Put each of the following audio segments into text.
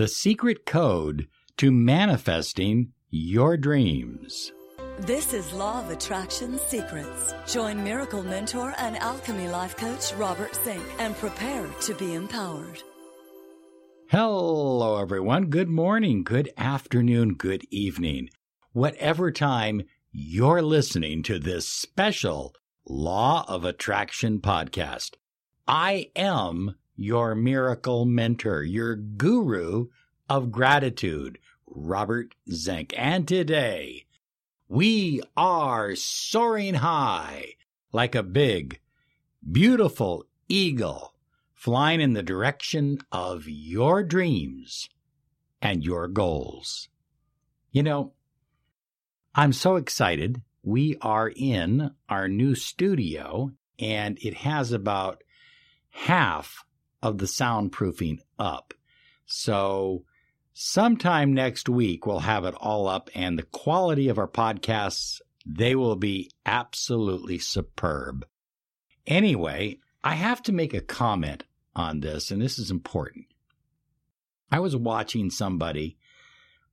the secret code to manifesting your dreams. This is Law of Attraction Secrets. Join Miracle Mentor and Alchemy Life Coach Robert Zink and prepare to be empowered. Hello, everyone. Good morning, good afternoon, good evening. Whatever time you're listening to this special Law of Attraction podcast, I am your miracle mentor, your guru of gratitude, Robert Zink. And today, we are soaring high like a big, beautiful eagle flying in the direction of your dreams and your goals. You know, I'm so excited. We are in our new studio and it has about half of the soundproofing up. So sometime next week we'll have it all up and the quality of our podcasts they will be absolutely superb. Anyway, I have to make a comment on this and this is important. I was watching somebody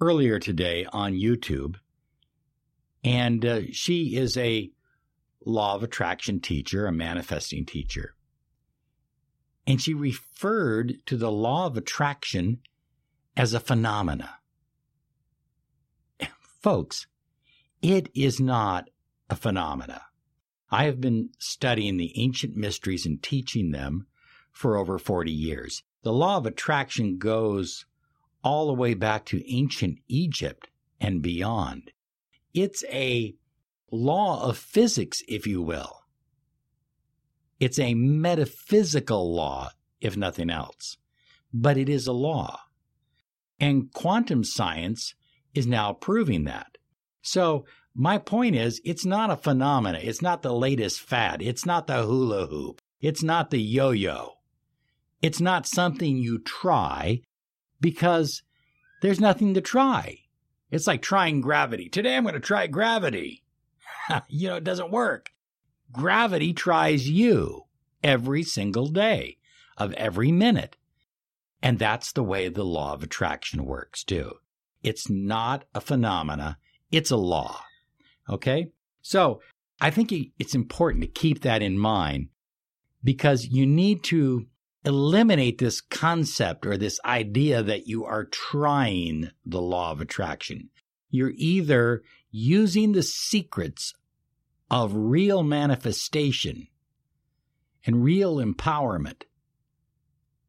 earlier today on YouTube and uh, she is a law of attraction teacher, a manifesting teacher. And she referred to the law of attraction as a phenomena. Folks, it is not a phenomena. I have been studying the ancient mysteries and teaching them for over 40 years. The law of attraction goes all the way back to ancient Egypt and beyond. It's a law of physics, if you will. It's a metaphysical law, if nothing else, but it is a law. And quantum science is now proving that. So, my point is, it's not a phenomena. It's not the latest fad. It's not the hula hoop. It's not the yo yo. It's not something you try because there's nothing to try. It's like trying gravity. Today I'm going to try gravity. you know, it doesn't work. Gravity tries you every single day of every minute. And that's the way the law of attraction works too. It's not a phenomena, it's a law. Okay? So I think it's important to keep that in mind because you need to eliminate this concept or this idea that you are trying the law of attraction. You're either using the secrets of real manifestation and real empowerment,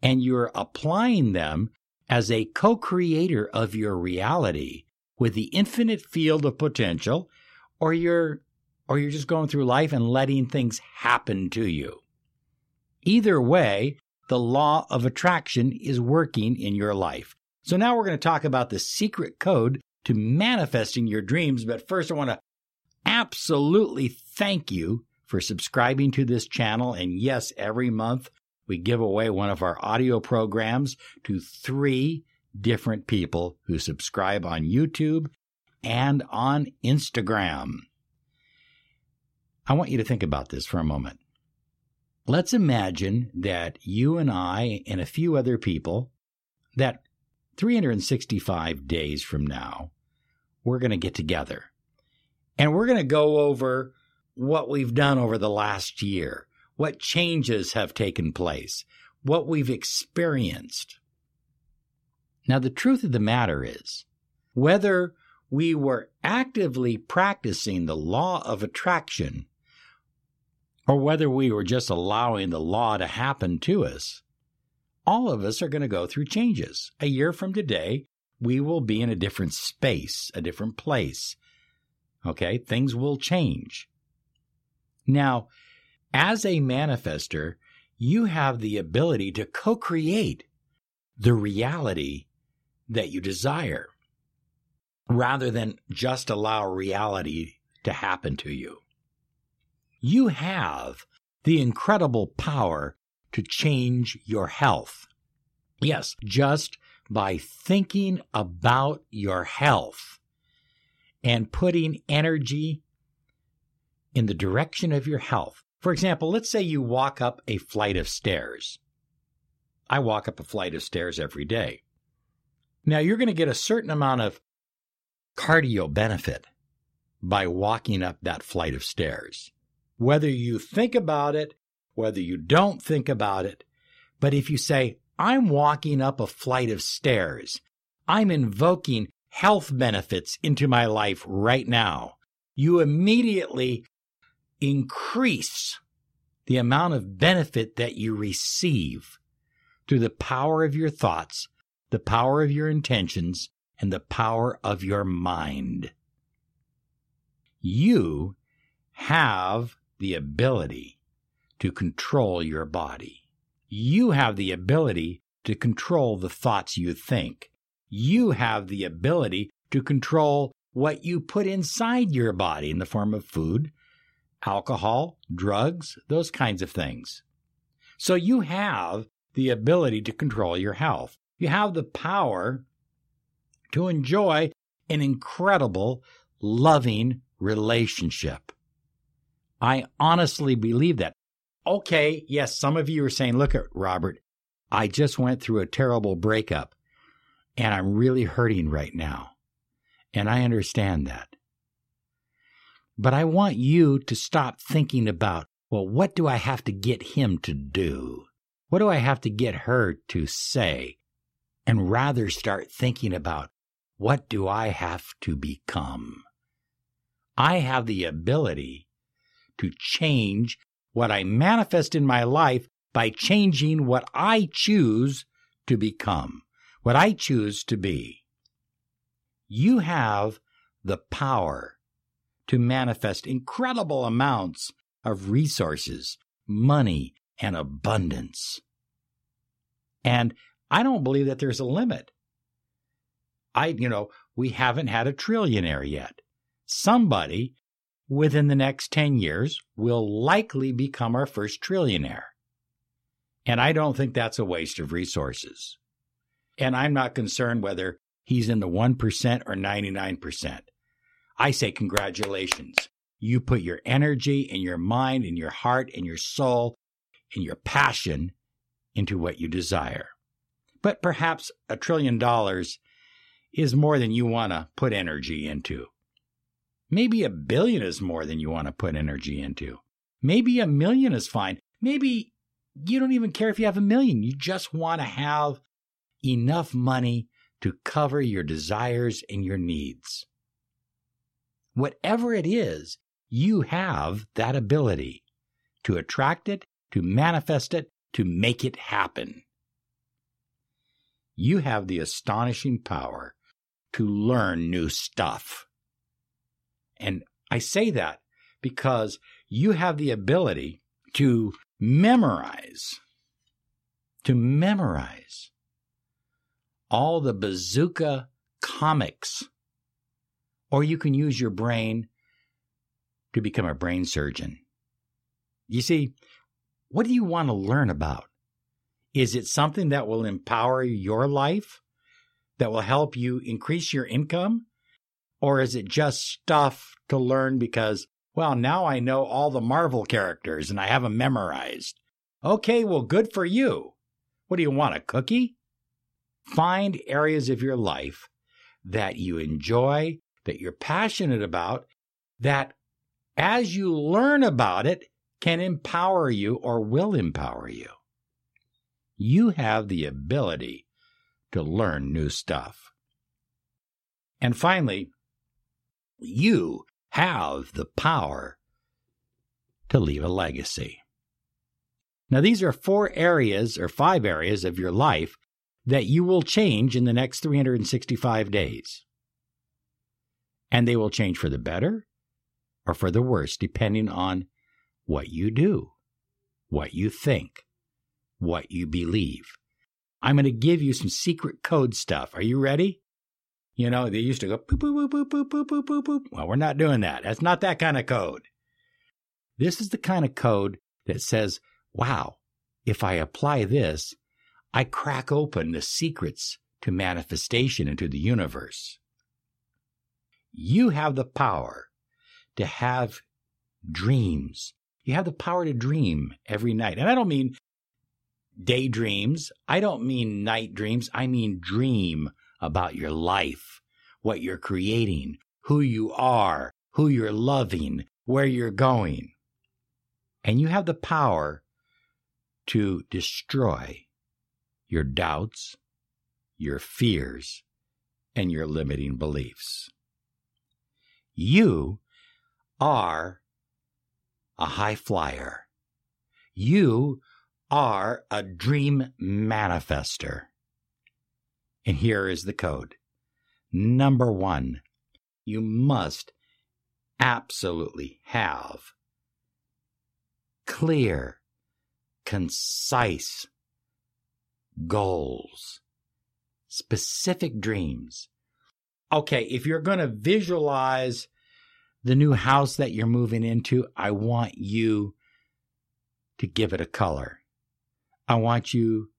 and you're applying them as a co creator of your reality with the infinite field of potential, or you're or you're just going through life and letting things happen to you. Either way, the law of attraction is working in your life. So now we're going to talk about the secret code to manifesting your dreams. But first, I want to absolutely thank you for subscribing to this channel. And yes, every month we give away one of our audio programs to three different people who subscribe on YouTube and on Instagram. I want you to think about this for a moment. Let's imagine that you and I and a few other people, that 365 days from now, we're going to get together and we're going to go over what we've done over the last year, what changes have taken place, what we've experienced. Now, the truth of the matter is, whether we were actively practicing the law of attraction or whether we were just allowing the law to happen to us, all of us are going to go through changes. A year from today, we will be in a different space, a different place. Okay, things will change. Now, as a manifester, you have the ability to co create the reality that you desire rather than just allow reality to happen to you you have the incredible power to change your health. Yes, just by thinking about your health and putting energy in the direction of your health. For example, let's say you walk up a flight of stairs. I walk up a flight of stairs every day. Now, you're going to get a certain amount of cardio benefit by walking up that flight of stairs. Whether you think about it, whether you don't think about it, but if you say, I'm walking up a flight of stairs, I'm invoking health benefits into my life right now, you immediately increase the amount of benefit that you receive through the power of your thoughts, the power of your intentions, and the power of your mind. You have the ability to control your body. You have the ability to control the thoughts you think. You have the ability to control what you put inside your body in the form of food, alcohol, drugs, those kinds of things. So you have the ability to control your health. You have the power to enjoy an incredible, loving relationship. I honestly believe that. Okay, yes, some of you are saying, look at Robert, I just went through a terrible breakup and I'm really hurting right now. And I understand that. But I want you to stop thinking about, well, what do I have to get him to do? What do I have to get her to say? And rather start thinking about, what do I have to become? I have the ability to change what I manifest in my life by changing what I choose to become, what I choose to be. You have the power to manifest incredible amounts of resources, money, and abundance. And I don't believe that there's a limit. I, you know, we haven't had a trillionaire yet. Somebody within the next 10 years will likely become our first trillionaire. And I don't think that's a waste of resources. And I'm not concerned whether he's in the 1% or 99%. I say congratulations. You put your energy and your mind and your heart and your soul and your passion into what you desire. But perhaps a trillion dollars is more than you want to put energy into. Maybe a billion is more than you want to put energy into. Maybe a million is fine. Maybe you don't even care if you have a million. You just want to have enough money to cover your desires and your needs. Whatever it is, you have that ability to attract it, to manifest it, to make it happen. You have the astonishing power to learn new stuff. And I say that because you have the ability to memorize, to memorize all the bazooka comics or you can use your brain to become a brain surgeon. You see, what do you want to learn about? Is it something that will empower your life, that will help you increase your income? Or is it just stuff to learn because, well, now I know all the Marvel characters and I have them memorized? Okay, well, good for you. What do you want, a cookie? Find areas of your life that you enjoy that you're passionate about that as you learn about it can empower you or will empower you. You have the ability to learn new stuff. And finally, you have the power to leave a legacy. Now, these are four areas or five areas of your life that you will change in the next 365 days and they will change for the better or for the worse, depending on what you do, what you think, what you believe. I'm going to give you some secret code stuff. Are you ready? You know, they used to go boop, boop, boop, boop, boop, boop, boop, boop. Well, we're not doing that. That's not that kind of code. This is the kind of code that says, wow, if I apply this, I crack open the secrets to manifestation into the universe. You have the power to have dreams. You have the power to dream every night. And I don't mean daydreams. I don't mean night dreams. I mean dream about your life, what you're creating, who you are, who you're loving, where you're going. And you have the power to destroy your doubts, your fears, and your limiting beliefs. You are a high flyer. You are a dream manifester. And here is the code. Number one, you must absolutely have clear, concise goals, specific dreams. Okay, if you're going to visualize the new house that you're moving into, I want you to give it a color. I want you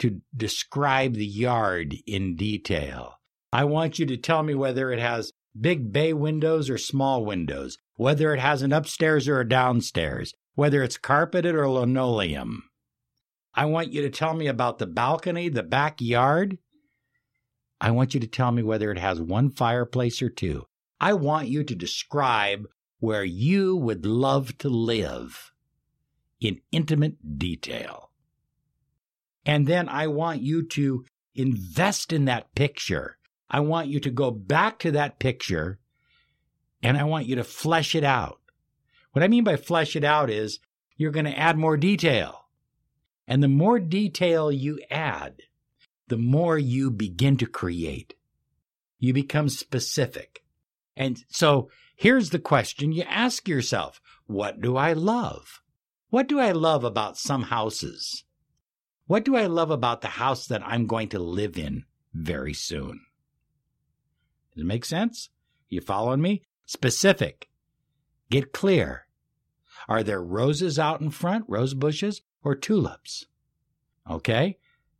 to describe the yard in detail. I want you to tell me whether it has big bay windows or small windows, whether it has an upstairs or a downstairs, whether it's carpeted or linoleum. I want you to tell me about the balcony, the backyard. I want you to tell me whether it has one fireplace or two. I want you to describe where you would love to live in intimate detail. And then I want you to invest in that picture. I want you to go back to that picture and I want you to flesh it out. What I mean by flesh it out is you're going to add more detail. And the more detail you add, the more you begin to create. You become specific. And so here's the question you ask yourself What do I love? What do I love about some houses? What do I love about the house that I'm going to live in very soon? Does it make sense? You following me? Specific. Get clear. Are there roses out in front, rose bushes, or tulips? Okay?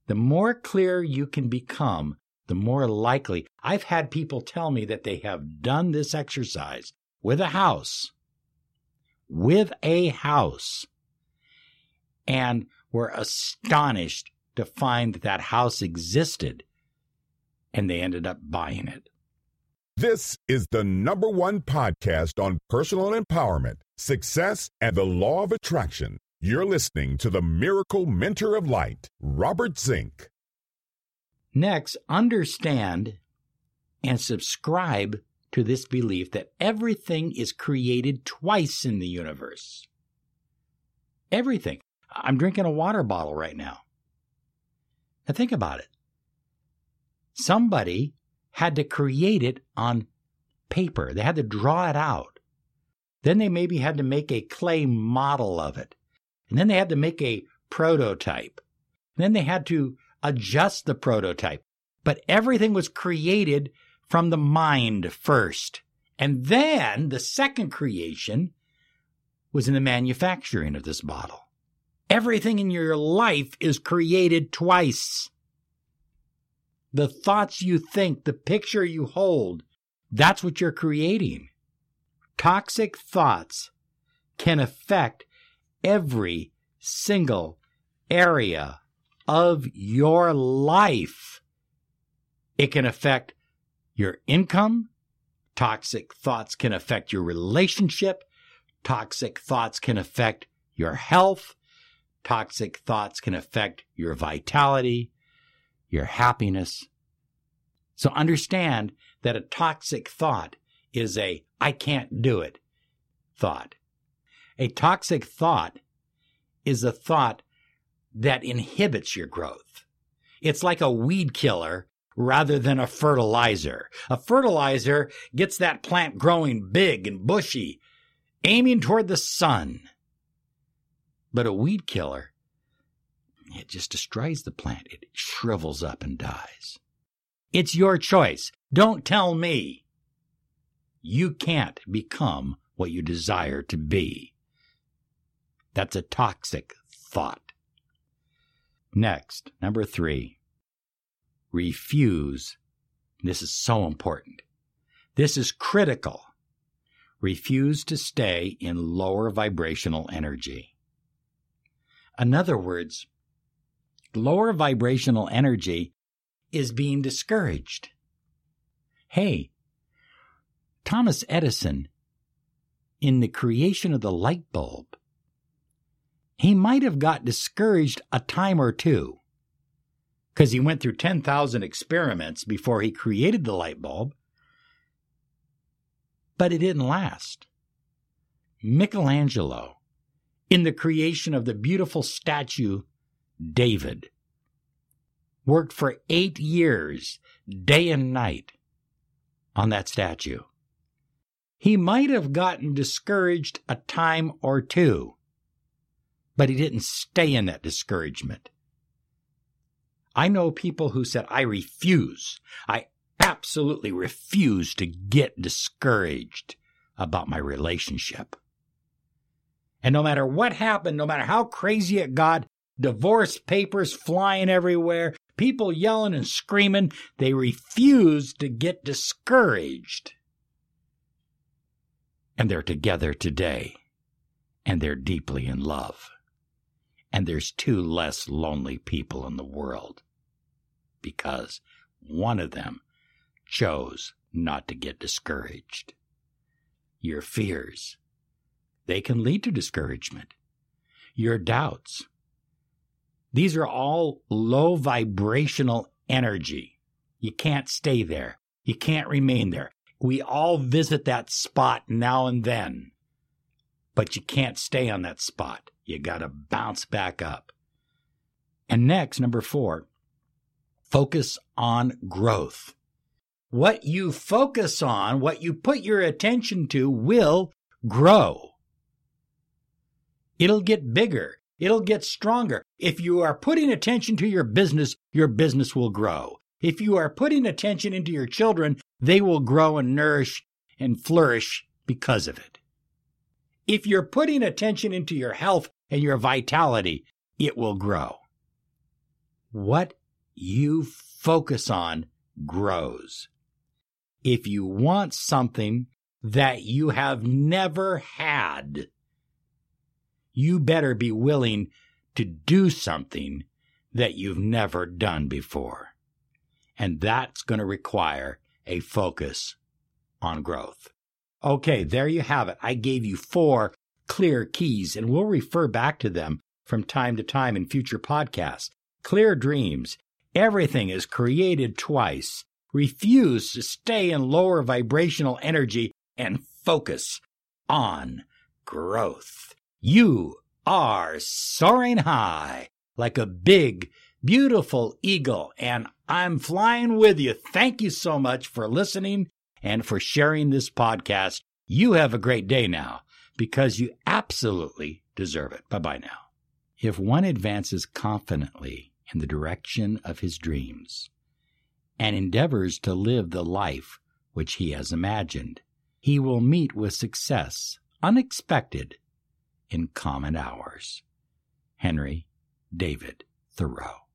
The more clear you can become, the more likely. I've had people tell me that they have done this exercise with a house, with a house, and were astonished to find that that house existed and they ended up buying it. This is the number one podcast on personal empowerment, success, and the law of attraction. You're listening to the Miracle Mentor of Light, Robert Zink. Next, understand and subscribe to this belief that everything is created twice in the universe. Everything. I'm drinking a water bottle right now. Now think about it. Somebody had to create it on paper. They had to draw it out. Then they maybe had to make a clay model of it. And then they had to make a prototype. And then they had to adjust the prototype. But everything was created from the mind first. And then the second creation was in the manufacturing of this bottle. Everything in your life is created twice. The thoughts you think, the picture you hold, that's what you're creating. Toxic thoughts can affect every single area of your life. It can affect your income. Toxic thoughts can affect your relationship. Toxic thoughts can affect your health. Toxic thoughts can affect your vitality, your happiness. So understand that a toxic thought is a I can't do it thought. A toxic thought is a thought that inhibits your growth. It's like a weed killer rather than a fertilizer. A fertilizer gets that plant growing big and bushy, aiming toward the sun. But a weed killer, it just destroys the plant. It shrivels up and dies. It's your choice. Don't tell me. You can't become what you desire to be. That's a toxic thought. Next, number three, refuse. This is so important. This is critical. Refuse to stay in lower vibrational energy. In other words, lower vibrational energy is being discouraged. Hey, Thomas Edison, in the creation of the light bulb, he might have got discouraged a time or two because he went through 10,000 experiments before he created the light bulb, but it didn't last. Michelangelo, in the creation of the beautiful statue David, worked for eight years, day and night, on that statue. He might have gotten discouraged a time or two, but he didn't stay in that discouragement. I know people who said, I refuse. I absolutely refuse to get discouraged about my relationship. And no matter what happened, no matter how crazy it got, divorce papers flying everywhere, people yelling and screaming, they refused to get discouraged. And they're together today, and they're deeply in love. And there's two less lonely people in the world because one of them chose not to get discouraged. Your fears, they can lead to discouragement. Your doubts, these are all low vibrational energy. You can't stay there. You can't remain there. We all visit that spot now and then, but you can't stay on that spot. You got to bounce back up. And next, number four, focus on growth. What you focus on, what you put your attention to will grow. It'll get bigger. It'll get stronger. If you are putting attention to your business, your business will grow. If you are putting attention into your children, they will grow and nourish and flourish because of it. If you're putting attention into your health and your vitality, it will grow. What you focus on grows. If you want something that you have never had, you better be willing to do something that you've never done before. And that's going to require a focus on growth. Okay, there you have it. I gave you four clear keys, and we'll refer back to them from time to time in future podcasts. Clear dreams. Everything is created twice. Refuse to stay in lower vibrational energy and focus on growth. You are soaring high like a big, beautiful eagle, and I'm flying with you. Thank you so much for listening and for sharing this podcast. You have a great day now because you absolutely deserve it. Bye bye now. If one advances confidently in the direction of his dreams and endeavors to live the life which he has imagined, he will meet with success unexpected in common hours. Henry David Thoreau.